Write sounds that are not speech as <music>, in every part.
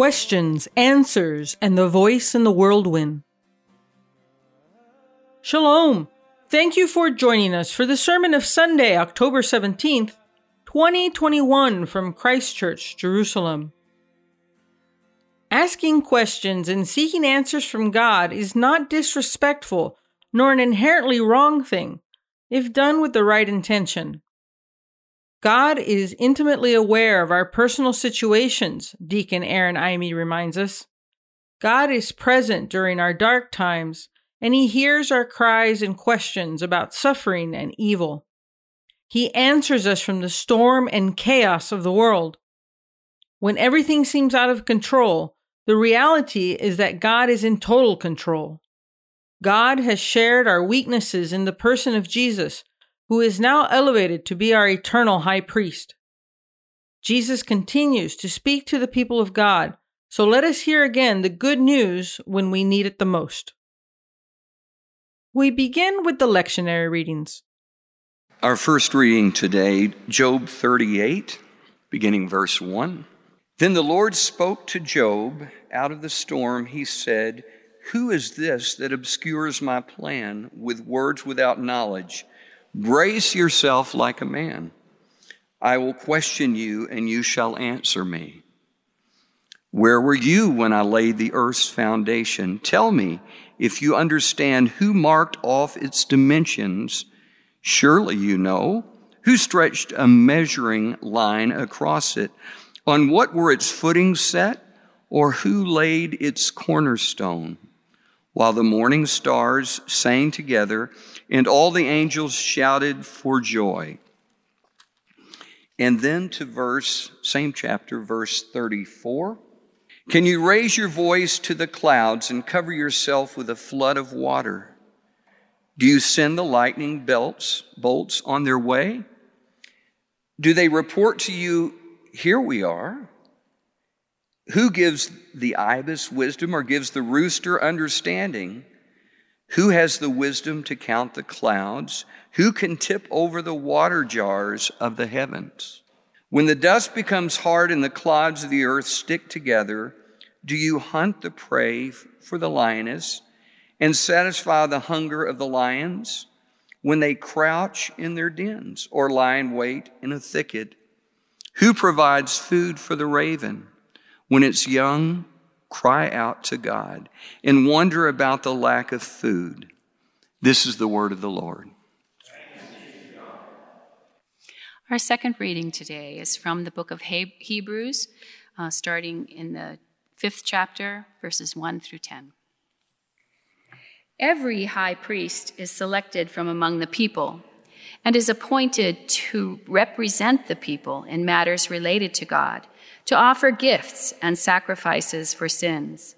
questions, answers, and the voice in the whirlwind. Shalom! Thank you for joining us for the sermon of Sunday, October 17th, 2021, from Christchurch, Jerusalem. Asking questions and seeking answers from God is not disrespectful nor an inherently wrong thing if done with the right intention. God is intimately aware of our personal situations, Deacon Aaron Imey reminds us. God is present during our dark times, and He hears our cries and questions about suffering and evil. He answers us from the storm and chaos of the world. When everything seems out of control, the reality is that God is in total control. God has shared our weaknesses in the person of Jesus who is now elevated to be our eternal high priest. Jesus continues to speak to the people of God, so let us hear again the good news when we need it the most. We begin with the lectionary readings. Our first reading today, Job 38, beginning verse 1. Then the Lord spoke to Job out of the storm. He said, Who is this that obscures my plan with words without knowledge? Brace yourself like a man. I will question you, and you shall answer me. Where were you when I laid the earth's foundation? Tell me if you understand who marked off its dimensions. Surely you know. Who stretched a measuring line across it? On what were its footings set? Or who laid its cornerstone? While the morning stars sang together and all the angels shouted for joy. And then to verse, same chapter, verse 34. Can you raise your voice to the clouds and cover yourself with a flood of water? Do you send the lightning belts, bolts on their way? Do they report to you, Here we are? Who gives the ibis wisdom or gives the rooster understanding? Who has the wisdom to count the clouds? Who can tip over the water jars of the heavens? When the dust becomes hard and the clods of the earth stick together, do you hunt the prey for the lioness and satisfy the hunger of the lions when they crouch in their dens or lie in wait in a thicket? Who provides food for the raven when its young cry out to God and wonder about the lack of food. This is the word of the Lord. Our second reading today is from the book of Hebrews, uh, starting in the fifth chapter, verses 1 through 10. Every high priest is selected from among the people and is appointed to represent the people in matters related to God to offer gifts and sacrifices for sins.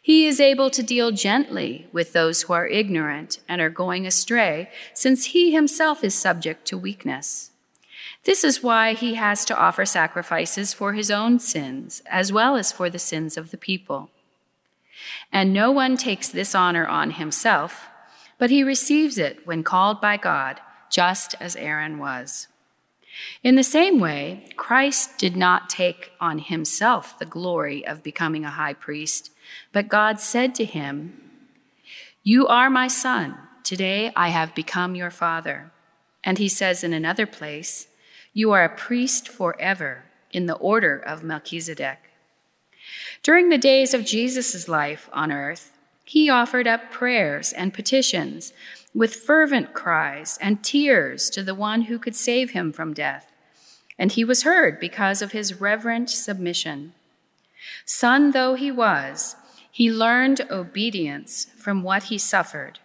He is able to deal gently with those who are ignorant and are going astray, since he himself is subject to weakness. This is why he has to offer sacrifices for his own sins, as well as for the sins of the people. And no one takes this honor on himself, but he receives it when called by God, just as Aaron was. In the same way, Christ did not take on himself the glory of becoming a high priest, but God said to him, You are my son. Today I have become your father. And he says in another place, You are a priest forever in the order of Melchizedek. During the days of Jesus' life on earth, he offered up prayers and petitions with fervent cries and tears to the one who could save him from death. And he was heard because of his reverent submission. Son though he was, he learned obedience from what he suffered.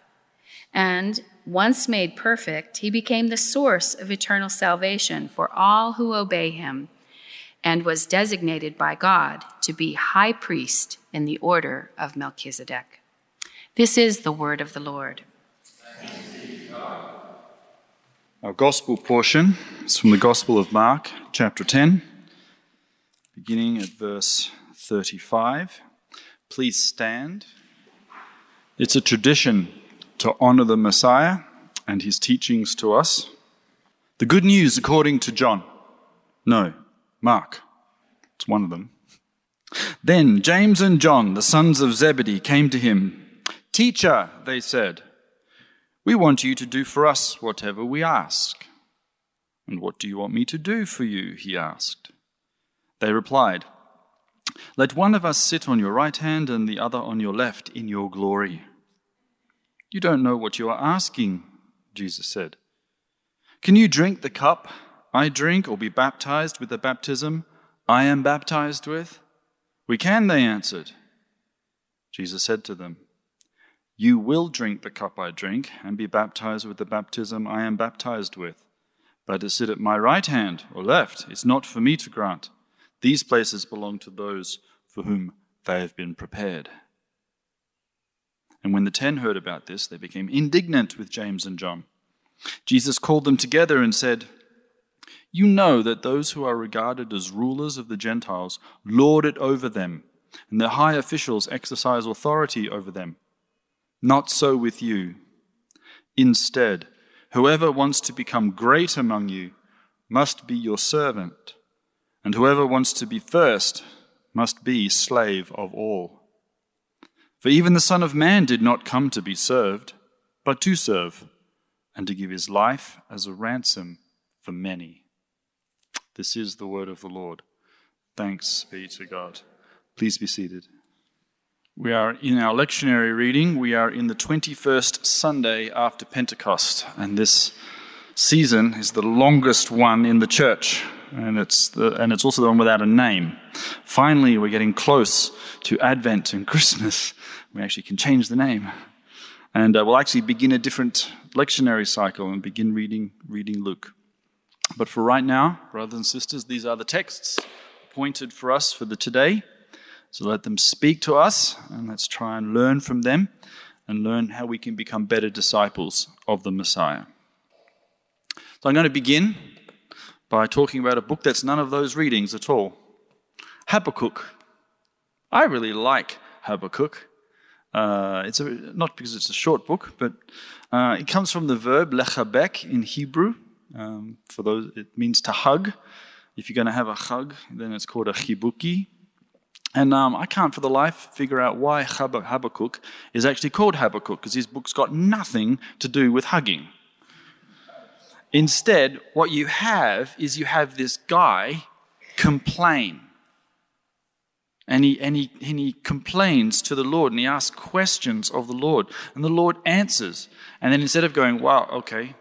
And once made perfect, he became the source of eternal salvation for all who obey him, and was designated by God to be high priest in the order of Melchizedek. This is the word of the Lord. Our gospel portion is from the Gospel of Mark, chapter 10, beginning at verse 35. Please stand. It's a tradition to honor the Messiah and his teachings to us. The good news according to John. No, Mark. It's one of them. Then James and John, the sons of Zebedee, came to him. Teacher, they said, we want you to do for us whatever we ask. And what do you want me to do for you? he asked. They replied, Let one of us sit on your right hand and the other on your left in your glory. You don't know what you are asking, Jesus said. Can you drink the cup I drink or be baptized with the baptism I am baptized with? We can, they answered. Jesus said to them, You will drink the cup I drink and be baptized with the baptism I am baptized with. But to sit at my right hand or left is not for me to grant. These places belong to those for whom they have been prepared. And when the ten heard about this, they became indignant with James and John. Jesus called them together and said, You know that those who are regarded as rulers of the Gentiles lord it over them, and their high officials exercise authority over them. Not so with you. Instead, whoever wants to become great among you must be your servant, and whoever wants to be first must be slave of all. For even the Son of Man did not come to be served, but to serve, and to give his life as a ransom for many. This is the word of the Lord. Thanks be to God. Please be seated. We are in our lectionary reading. We are in the 21st Sunday after Pentecost, and this season is the longest one in the church, and it's, the, and it's also the one without a name. Finally, we're getting close to Advent and Christmas. We actually can change the name. And uh, we'll actually begin a different lectionary cycle and begin reading, reading Luke. But for right now, brothers and sisters, these are the texts appointed for us for the today. So let them speak to us, and let's try and learn from them and learn how we can become better disciples of the Messiah. So I'm going to begin by talking about a book that's none of those readings at all Habakkuk. I really like Habakkuk. Uh, it's a, not because it's a short book, but uh, it comes from the verb lechabek in Hebrew. Um, for those, it means to hug. If you're going to have a hug, then it's called a chibuki. And um, I can't for the life figure out why Habakkuk is actually called Habakkuk, because his book's got nothing to do with hugging. Instead, what you have is you have this guy complain. And he, and, he, and he complains to the Lord and he asks questions of the Lord. And the Lord answers. And then instead of going, wow, okay,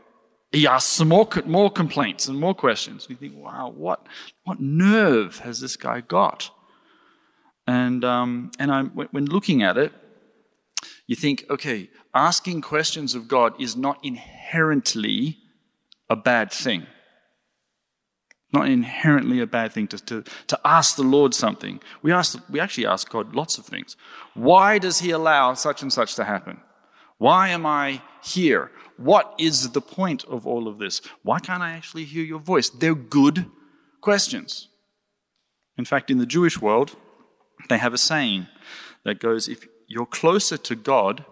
he asks some more, more complaints and more questions. And you think, wow, what, what nerve has this guy got? And, um, and I'm, when looking at it, you think, okay, asking questions of God is not inherently a bad thing. Not inherently a bad thing to, to, to ask the Lord something. We, ask, we actually ask God lots of things. Why does He allow such and such to happen? Why am I here? What is the point of all of this? Why can't I actually hear your voice? They're good questions. In fact, in the Jewish world, they have a saying that goes if you're closer to God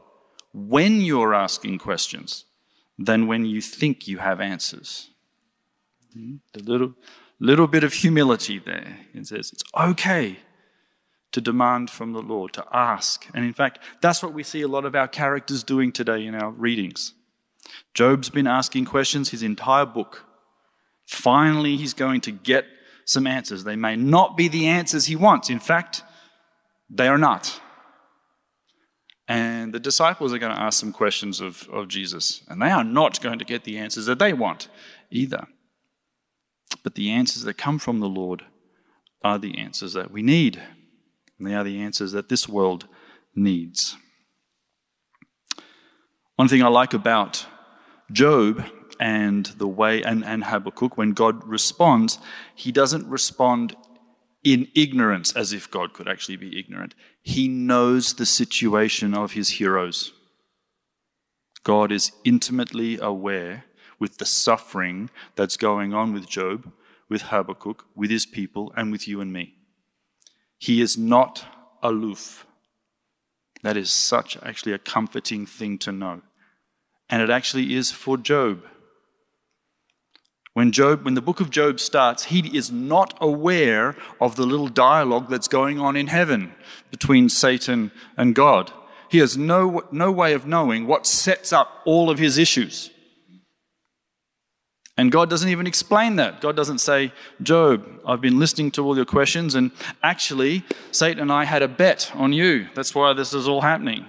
when you're asking questions than when you think you have answers. A little, little bit of humility there. It says it's okay to demand from the Lord, to ask. And in fact, that's what we see a lot of our characters doing today in our readings. Job's been asking questions his entire book. Finally, he's going to get some answers. They may not be the answers he wants. In fact, they are not. And the disciples are going to ask some questions of, of Jesus, and they are not going to get the answers that they want either. But the answers that come from the Lord are the answers that we need, and they are the answers that this world needs. One thing I like about Job and the way, and, and Habakkuk, when God responds, he doesn't respond in ignorance as if God could actually be ignorant. He knows the situation of his heroes. God is intimately aware with the suffering that's going on with Job, with Habakkuk, with his people, and with you and me. He is not aloof. That is such actually a comforting thing to know. And it actually is for Job. When Job, when the book of Job starts, he is not aware of the little dialogue that's going on in heaven between Satan and God. He has no, no way of knowing what sets up all of his issues. And God doesn't even explain that. God doesn't say, Job, I've been listening to all your questions, and actually, Satan and I had a bet on you. That's why this is all happening.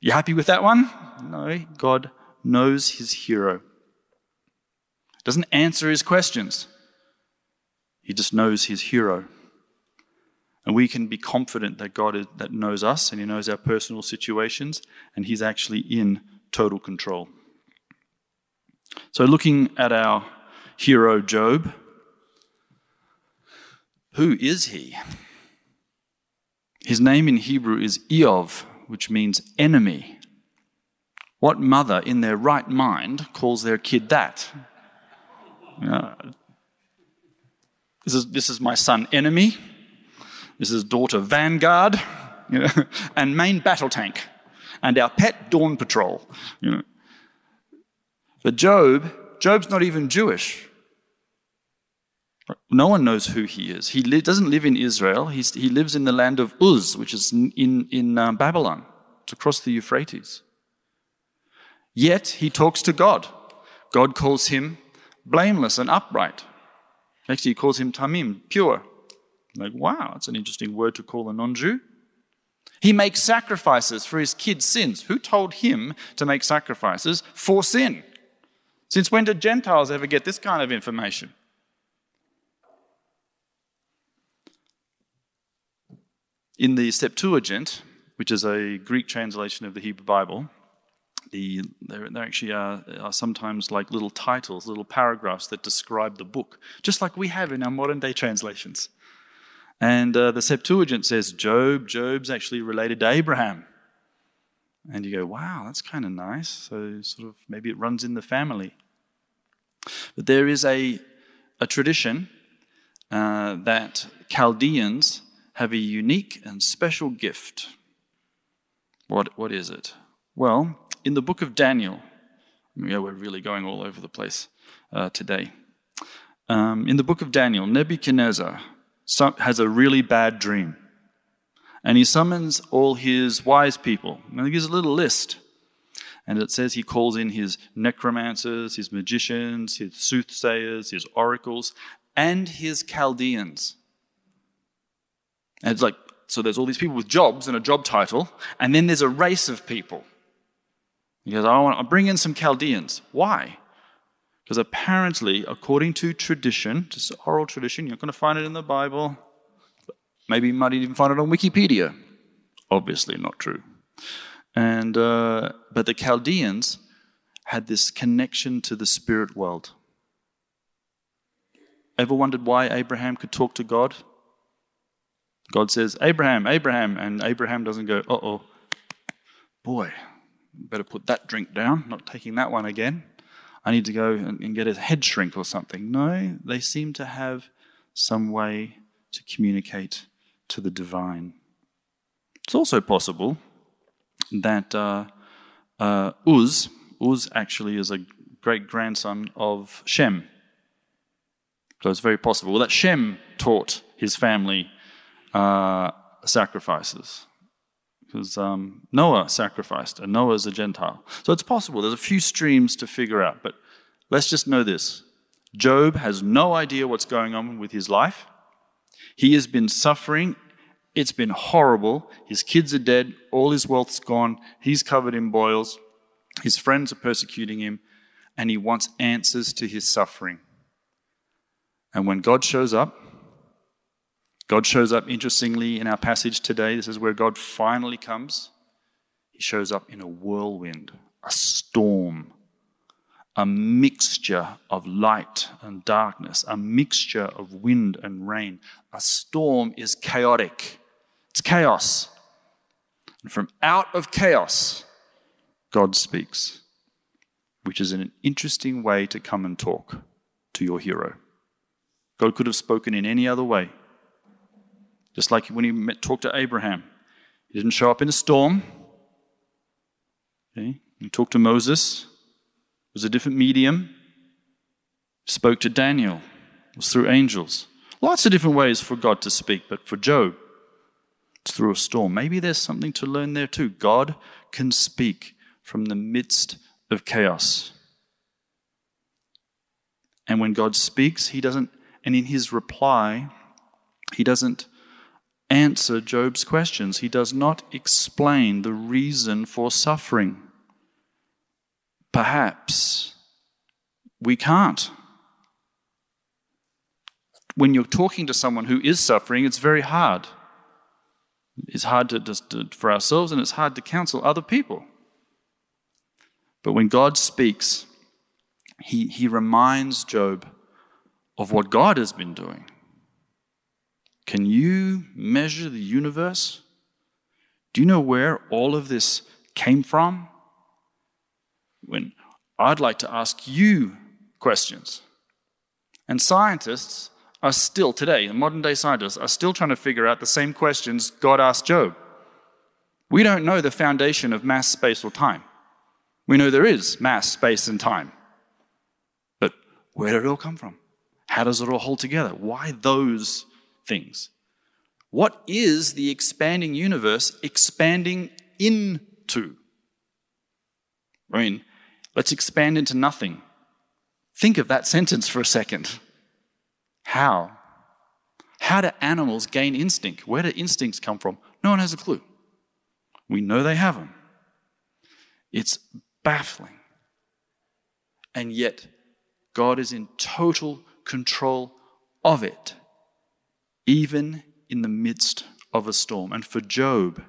You happy with that one? No, God knows his hero. Doesn't answer his questions. He just knows his hero. And we can be confident that God is, that knows us and he knows our personal situations and he's actually in total control. So, looking at our hero Job, who is he? His name in Hebrew is Iyov, which means enemy. What mother in their right mind calls their kid that? Uh, this, is, this is my son, enemy. This is daughter, vanguard, you know, <laughs> and main battle tank, and our pet dawn patrol. You know. But Job, Job's not even Jewish. No one knows who he is. He li- doesn't live in Israel. He's, he lives in the land of Uz, which is in, in uh, Babylon. It's across the Euphrates. Yet he talks to God. God calls him blameless and upright. Actually, he calls him tamim, pure. Like, wow, that's an interesting word to call a non Jew. He makes sacrifices for his kids' sins. Who told him to make sacrifices for sin? Since when did Gentiles ever get this kind of information? In the Septuagint, which is a Greek translation of the Hebrew Bible, the, there, there actually are, are, sometimes like little titles, little paragraphs that describe the book, just like we have in our modern day translations. And uh, the Septuagint says Job, Job's actually related to Abraham. And you go, wow, that's kind of nice. So, sort of, maybe it runs in the family. But there is a, a tradition uh, that Chaldeans have a unique and special gift. What, what is it? Well, in the book of Daniel, yeah, we're really going all over the place uh, today. Um, in the book of Daniel, Nebuchadnezzar has a really bad dream. And he summons all his wise people. And he gives a little list. And it says he calls in his necromancers, his magicians, his soothsayers, his oracles, and his Chaldeans. And it's like, so there's all these people with jobs and a job title, and then there's a race of people. He goes, I want to bring in some Chaldeans. Why? Because apparently, according to tradition, just oral tradition, you're going to find it in the Bible. Maybe you might even find it on Wikipedia. Obviously, not true. And, uh, but the Chaldeans had this connection to the spirit world. Ever wondered why Abraham could talk to God? God says, Abraham, Abraham, and Abraham doesn't go, uh oh, boy, better put that drink down, not taking that one again. I need to go and, and get a head shrink or something. No, they seem to have some way to communicate to the divine. It's also possible that uh, uh, Uz, Uz actually is a great grandson of Shem. So it's very possible that Shem taught his family uh, sacrifices. Because um, Noah sacrificed, and Noah is a Gentile. So it's possible. There's a few streams to figure out, but let's just know this Job has no idea what's going on with his life. He has been suffering it's been horrible. His kids are dead. All his wealth's gone. He's covered in boils. His friends are persecuting him. And he wants answers to his suffering. And when God shows up, God shows up interestingly in our passage today. This is where God finally comes. He shows up in a whirlwind, a storm, a mixture of light and darkness, a mixture of wind and rain. A storm is chaotic. It's chaos. And from out of chaos, God speaks, which is an interesting way to come and talk to your hero. God could have spoken in any other way. Just like when he met, talked to Abraham, he didn't show up in a storm. Okay? He talked to Moses, it was a different medium. Spoke to Daniel, it was through angels. Lots of different ways for God to speak, but for Job, it's through a storm. Maybe there's something to learn there too. God can speak from the midst of chaos. And when God speaks, he doesn't, and in his reply, he doesn't answer Job's questions. He does not explain the reason for suffering. Perhaps we can't. When you're talking to someone who is suffering, it's very hard. It's hard to, to, for ourselves and it's hard to counsel other people. But when God speaks, he, he reminds Job of what God has been doing. Can you measure the universe? Do you know where all of this came from? When I'd like to ask you questions. And scientists are still, today, modern day scientists are still trying to figure out the same questions God asked Job. We don't know the foundation of mass, space, or time. We know there is mass, space, and time. But where did it all come from? How does it all hold together? Why those things? What is the expanding universe expanding into? I mean, let's expand into nothing. Think of that sentence for a second. How? How do animals gain instinct? Where do instincts come from? No one has a clue. We know they have them. It's baffling. And yet, God is in total control of it, even in the midst of a storm. And for Job,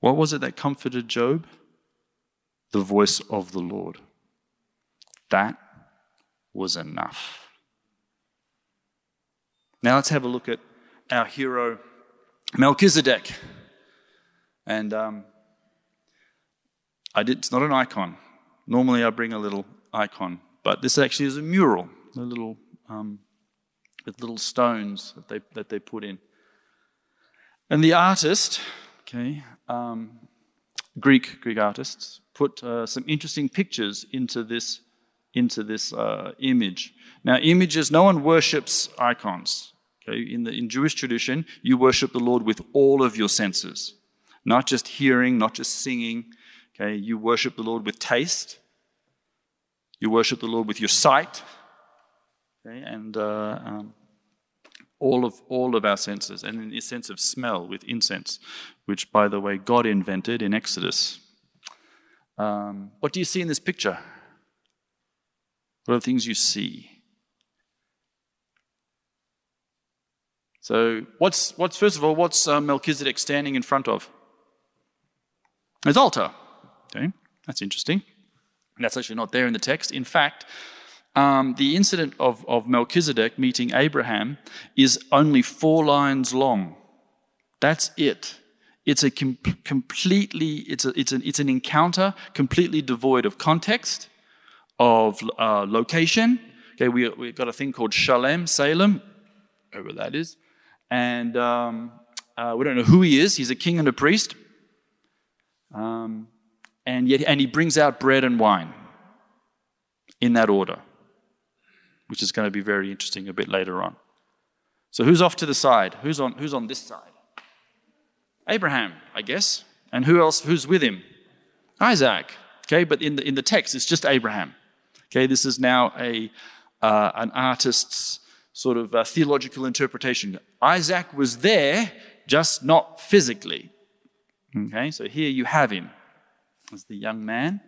what was it that comforted Job? The voice of the Lord. That was enough. Now let's have a look at our hero, Melchizedek. And um, I did, it's not an icon. Normally I bring a little icon, but this actually is a mural, a little um, with little stones that they that they put in. And the artist, okay, um, Greek Greek artists, put uh, some interesting pictures into this into this uh, image. Now, images, no one worships icons. Okay, in the in Jewish tradition, you worship the Lord with all of your senses, not just hearing, not just singing. Okay, you worship the Lord with taste. You worship the Lord with your sight. Okay, and uh, um, all of all of our senses, and in the sense of smell with incense, which, by the way, God invented in Exodus. Um, what do you see in this picture? What are the things you see? So, what's what's first of all, what's uh, Melchizedek standing in front of? His altar. Okay, that's interesting. And That's actually not there in the text. In fact, um, the incident of, of Melchizedek meeting Abraham is only four lines long. That's it. It's a com- completely, it's, a, it's, an, it's an encounter completely devoid of context, of uh, location. Okay, we, we've got a thing called Shalem, Salem, wherever that is. And um, uh, we don't know who he is. He's a king and a priest. Um, and yet, and he brings out bread and wine in that order which is going to be very interesting a bit later on. So who's off to the side? Who's on, who's on this side? Abraham, I guess. And who else? Who's with him? Isaac. Okay, but in the, in the text, it's just Abraham. Okay, this is now a, uh, an artist's sort of uh, theological interpretation. Isaac was there, just not physically. Okay, so here you have him as the young man.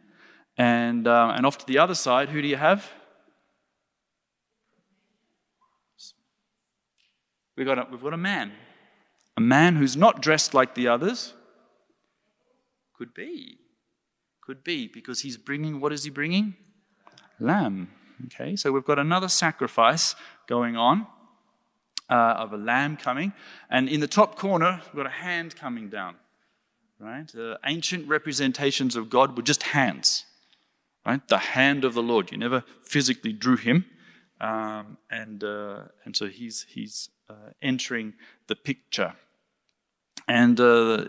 And, uh, and off to the other side, who do you have? We've got, a, we've got a man. A man who's not dressed like the others. Could be. Could be, because he's bringing, what is he bringing? Lamb. Okay, so we've got another sacrifice going on uh, of a lamb coming. And in the top corner, we've got a hand coming down. Right? Uh, ancient representations of God were just hands. Right? The hand of the Lord. You never physically drew him. Um, and, uh, and so he's, he's entering the picture. And uh,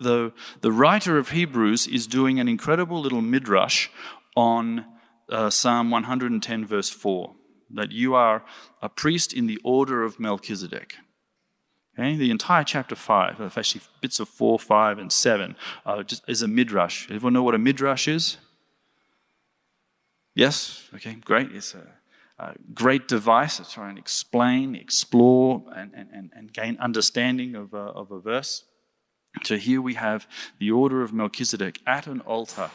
the, the writer of Hebrews is doing an incredible little midrash on uh, Psalm 110, verse 4, that you are a priest in the order of Melchizedek. Okay? The entire chapter 5, actually bits of 4, 5, and 7, uh, just is a midrash. Everyone know what a midrash is? Yes? Okay, great. It's a, a great device to try and explain, explore, and, and, and gain understanding of a, of a verse. So here we have the order of Melchizedek at an altar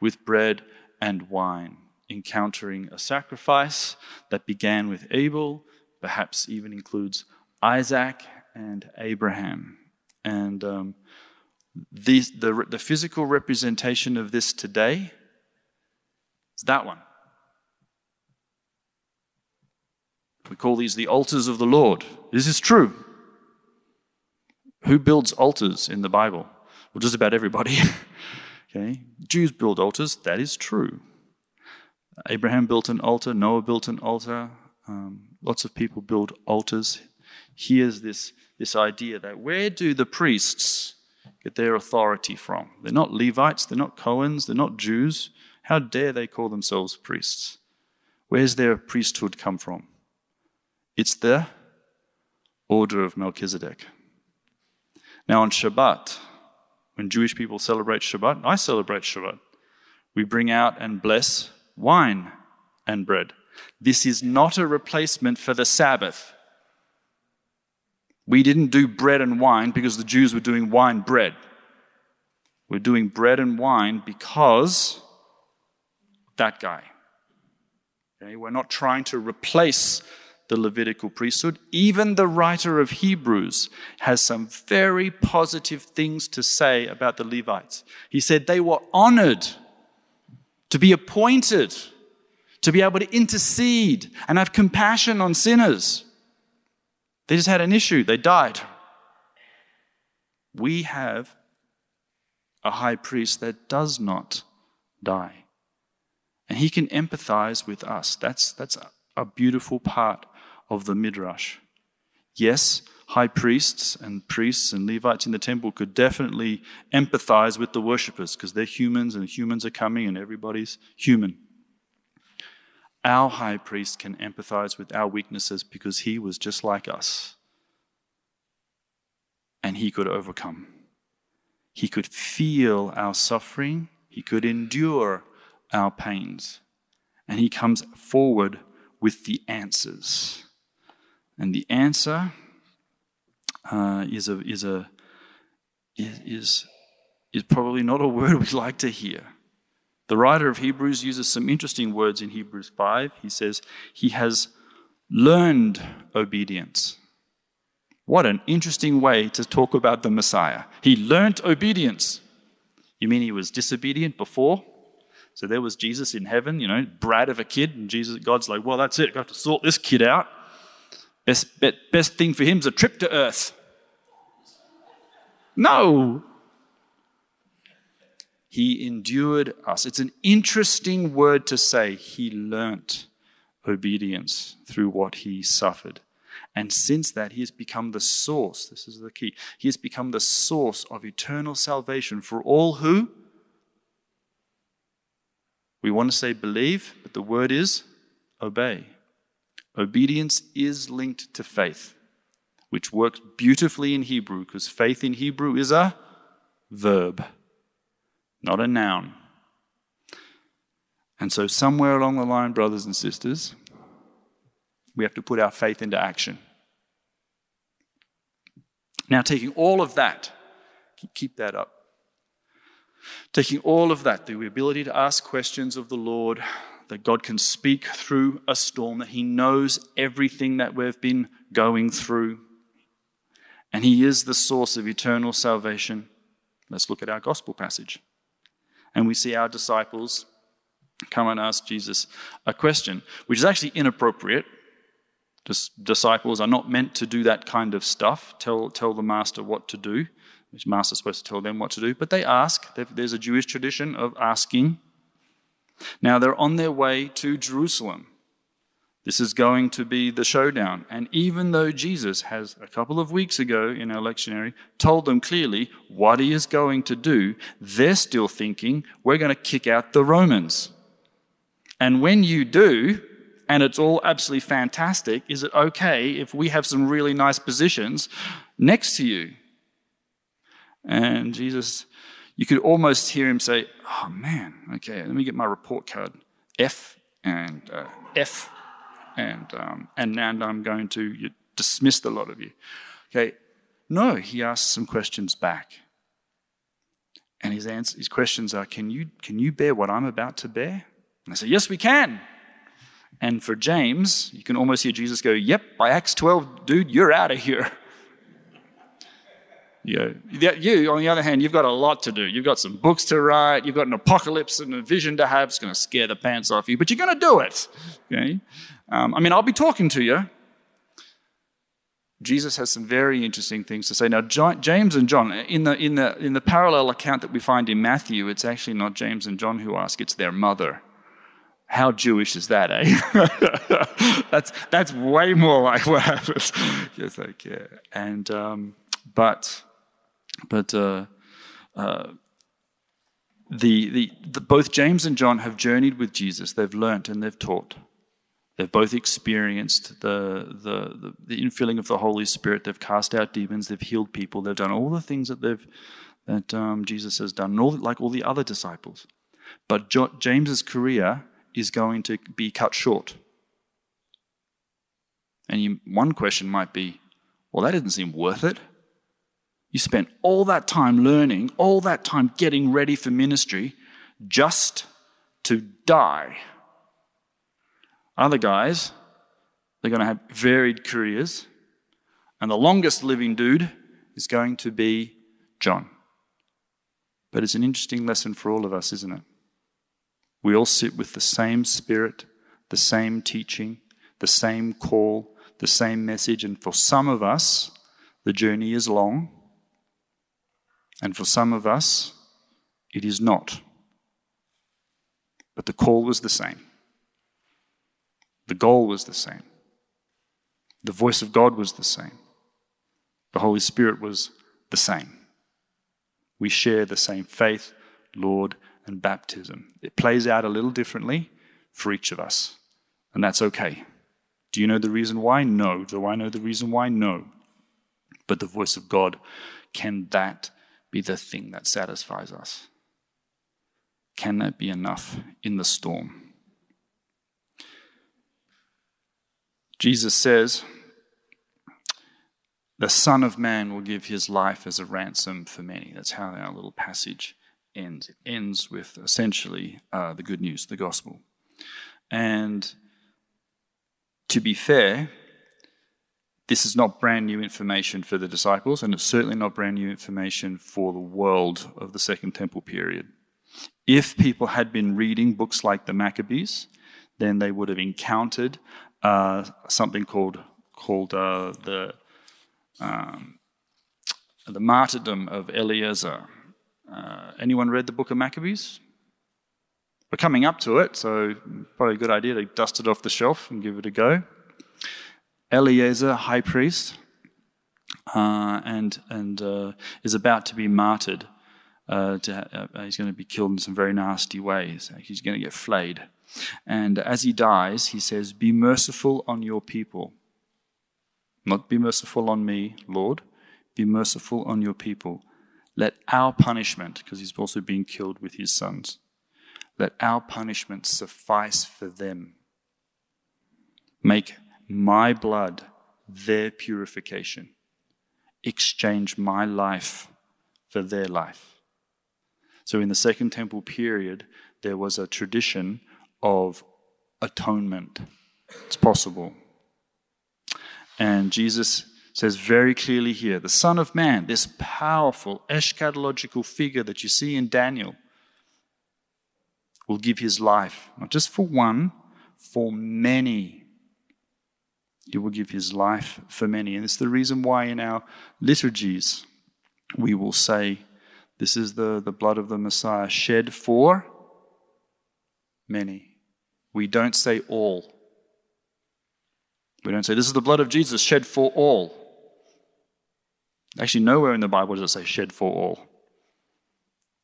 with bread and wine, encountering a sacrifice that began with Abel, perhaps even includes Isaac and Abraham. And um, the, the, the physical representation of this today is that one. We call these the altars of the Lord. This is true. Who builds altars in the Bible? Well, just about everybody. <laughs> okay, Jews build altars. That is true. Abraham built an altar. Noah built an altar. Um, lots of people build altars. Here's this this idea that where do the priests get their authority from? They're not Levites. They're not Cohens. They're not Jews. How dare they call themselves priests? Where's their priesthood come from? It's the order of Melchizedek. Now, on Shabbat, when Jewish people celebrate Shabbat, I celebrate Shabbat. We bring out and bless wine and bread. This is not a replacement for the Sabbath. We didn't do bread and wine because the Jews were doing wine bread. We're doing bread and wine because that guy. Okay? We're not trying to replace the Levitical priesthood. Even the writer of Hebrews has some very positive things to say about the Levites. He said they were honored to be appointed, to be able to intercede and have compassion on sinners. They just had an issue, they died. We have a high priest that does not die. And he can empathize with us. That's, that's a beautiful part of the Midrash. Yes, high priests and priests and Levites in the temple could definitely empathize with the worshippers because they're humans and humans are coming and everybody's human. Our high priest can empathize with our weaknesses because he was just like us. And he could overcome. He could feel our suffering, he could endure our pains. And he comes forward with the answers. And the answer uh, is a is a is is probably not a <laughs> word we like to hear. The writer of Hebrews uses some interesting words in Hebrews 5. He says, He has learned obedience. What an interesting way to talk about the Messiah. He learned obedience. You mean he was disobedient before? So there was Jesus in heaven, you know, brat of a kid, and Jesus, God's like, well, that's it. I have got to sort this kid out. Best, best best thing for him is a trip to earth. No. He endured us. It's an interesting word to say. He learnt obedience through what he suffered. And since that, he has become the source. This is the key. He has become the source of eternal salvation for all who? We want to say believe, but the word is obey. Obedience is linked to faith, which works beautifully in Hebrew because faith in Hebrew is a verb, not a noun. And so, somewhere along the line, brothers and sisters, we have to put our faith into action. Now, taking all of that, keep that up. Taking all of that, the ability to ask questions of the Lord, that God can speak through a storm, that He knows everything that we've been going through, and He is the source of eternal salvation. Let's look at our gospel passage. And we see our disciples come and ask Jesus a question, which is actually inappropriate. Disciples are not meant to do that kind of stuff, tell, tell the master what to do. The master's supposed to tell them what to do, but they ask. There's a Jewish tradition of asking now they're on their way to Jerusalem. This is going to be the showdown. And even though Jesus has, a couple of weeks ago in our lectionary, told them clearly what he is going to do, they're still thinking, we're going to kick out the Romans. And when you do, and it's all absolutely fantastic, is it okay if we have some really nice positions next to you? And Jesus, you could almost hear him say, Oh man, okay, let me get my report card. F and uh, F, and, um, and now I'm going to dismiss a lot of you. Okay, no, he asks some questions back. And his, answer, his questions are, can you, can you bear what I'm about to bear? And I say, Yes, we can. And for James, you can almost hear Jesus go, Yep, by Acts 12, dude, you're out of here. <laughs> You, you, on the other hand, you've got a lot to do. You've got some books to write. You've got an apocalypse and a vision to have. It's going to scare the pants off you, but you're going to do it. Okay? Um, I mean, I'll be talking to you. Jesus has some very interesting things to say. Now, James and John, in the, in, the, in the parallel account that we find in Matthew, it's actually not James and John who ask, it's their mother. How Jewish is that, eh? <laughs> that's, that's way more like what happens. <laughs> yes, like, yeah. And, um, but, but, uh, uh, the, the, the, both James and John have journeyed with Jesus. They've learnt and they've taught. They've both experienced the, the, the, infilling of the Holy Spirit. They've cast out demons. They've healed people. They've done all the things that, they've, that um, Jesus has done, all, like all the other disciples. But jo- James's career is going to be cut short. And you, one question might be well, that doesn't seem worth it. You spent all that time learning, all that time getting ready for ministry just to die. Other guys, they're going to have varied careers. And the longest living dude is going to be John. But it's an interesting lesson for all of us, isn't it? We all sit with the same spirit, the same teaching, the same call, the same message. And for some of us, the journey is long. And for some of us, it is not. But the call was the same. The goal was the same. The voice of God was the same. The Holy Spirit was the same. We share the same faith, Lord, and baptism. It plays out a little differently for each of us, and that's okay. Do you know the reason why? No. Do I know the reason why? No. But the voice of God, can that be the thing that satisfies us? Can that be enough in the storm? Jesus says, The Son of Man will give his life as a ransom for many. That's how our little passage ends. It ends with essentially uh, the good news, the gospel. And to be fair, this is not brand new information for the disciples, and it's certainly not brand new information for the world of the Second Temple period. If people had been reading books like the Maccabees, then they would have encountered uh, something called called uh, the um, the martyrdom of Eleazar. Uh, anyone read the book of Maccabees? We're coming up to it, so probably a good idea to dust it off the shelf and give it a go. Eleazar, high priest, uh, and and uh, is about to be martyred. Uh, to, uh, he's going to be killed in some very nasty ways. He's going to get flayed. And as he dies, he says, Be merciful on your people. Not be merciful on me, Lord. Be merciful on your people. Let our punishment, because he's also being killed with his sons, let our punishment suffice for them. Make my blood their purification. Exchange my life for their life. So, in the Second Temple period, there was a tradition of atonement. It's possible. And Jesus says very clearly here the Son of Man, this powerful eschatological figure that you see in Daniel, will give his life, not just for one, for many. He will give his life for many. And it's the reason why in our liturgies we will say, This is the, the blood of the Messiah shed for many. We don't say all. We don't say, This is the blood of Jesus shed for all. Actually, nowhere in the Bible does it say shed for all.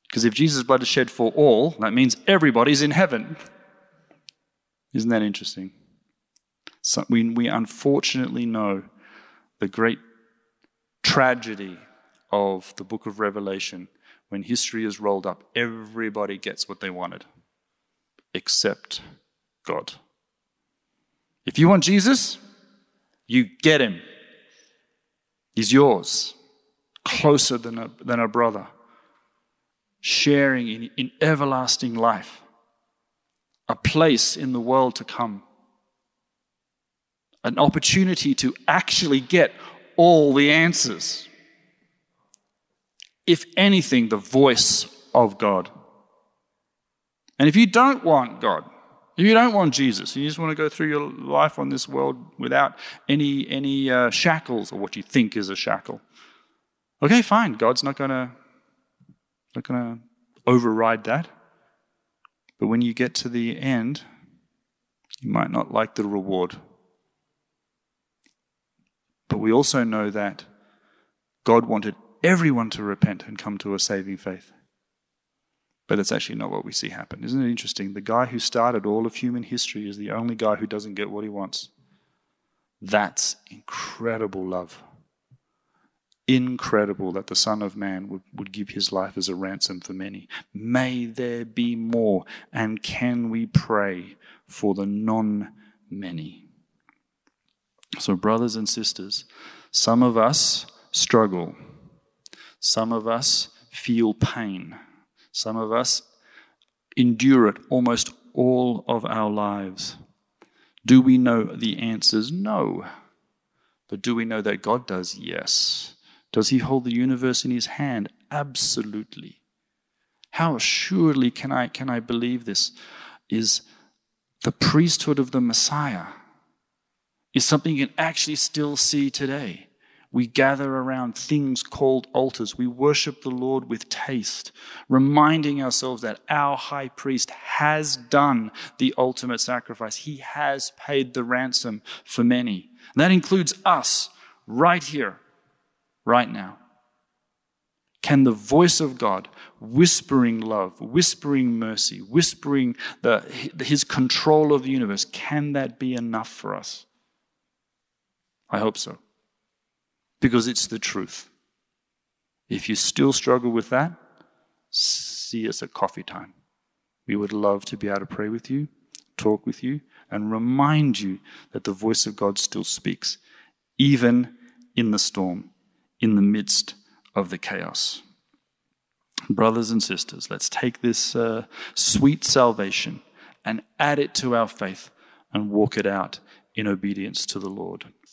Because if Jesus' blood is shed for all, that means everybody's in heaven. Isn't that interesting? So we, we unfortunately know the great tragedy of the book of Revelation. When history is rolled up, everybody gets what they wanted, except God. If you want Jesus, you get him. He's yours, closer than a, than a brother, sharing in, in everlasting life, a place in the world to come, an opportunity to actually get all the answers. If anything, the voice of God. And if you don't want God, if you don't want Jesus, you just want to go through your life on this world without any any uh, shackles or what you think is a shackle, okay, fine. God's not gonna not gonna override that. But when you get to the end, you might not like the reward. But we also know that God wanted everyone to repent and come to a saving faith. But it's actually not what we see happen. Isn't it interesting? The guy who started all of human history is the only guy who doesn't get what he wants. That's incredible love. Incredible that the Son of Man would, would give his life as a ransom for many. May there be more. And can we pray for the non many? So, brothers and sisters, some of us struggle, some of us feel pain. Some of us endure it almost all of our lives. Do we know the answers? No. But do we know that God does? Yes. Does He hold the universe in His hand? Absolutely. How assuredly can I, can I believe this? Is the priesthood of the Messiah is something you can actually still see today. We gather around things called altars. We worship the Lord with taste, reminding ourselves that our high priest has done the ultimate sacrifice. He has paid the ransom for many. And that includes us right here, right now. Can the voice of God, whispering love, whispering mercy, whispering the, his control of the universe, can that be enough for us? I hope so because it's the truth. If you still struggle with that, see us at coffee time. We would love to be able to pray with you, talk with you, and remind you that the voice of God still speaks, even in the storm, in the midst of the chaos. Brothers and sisters, let's take this uh, sweet salvation and add it to our faith and walk it out in obedience to the Lord.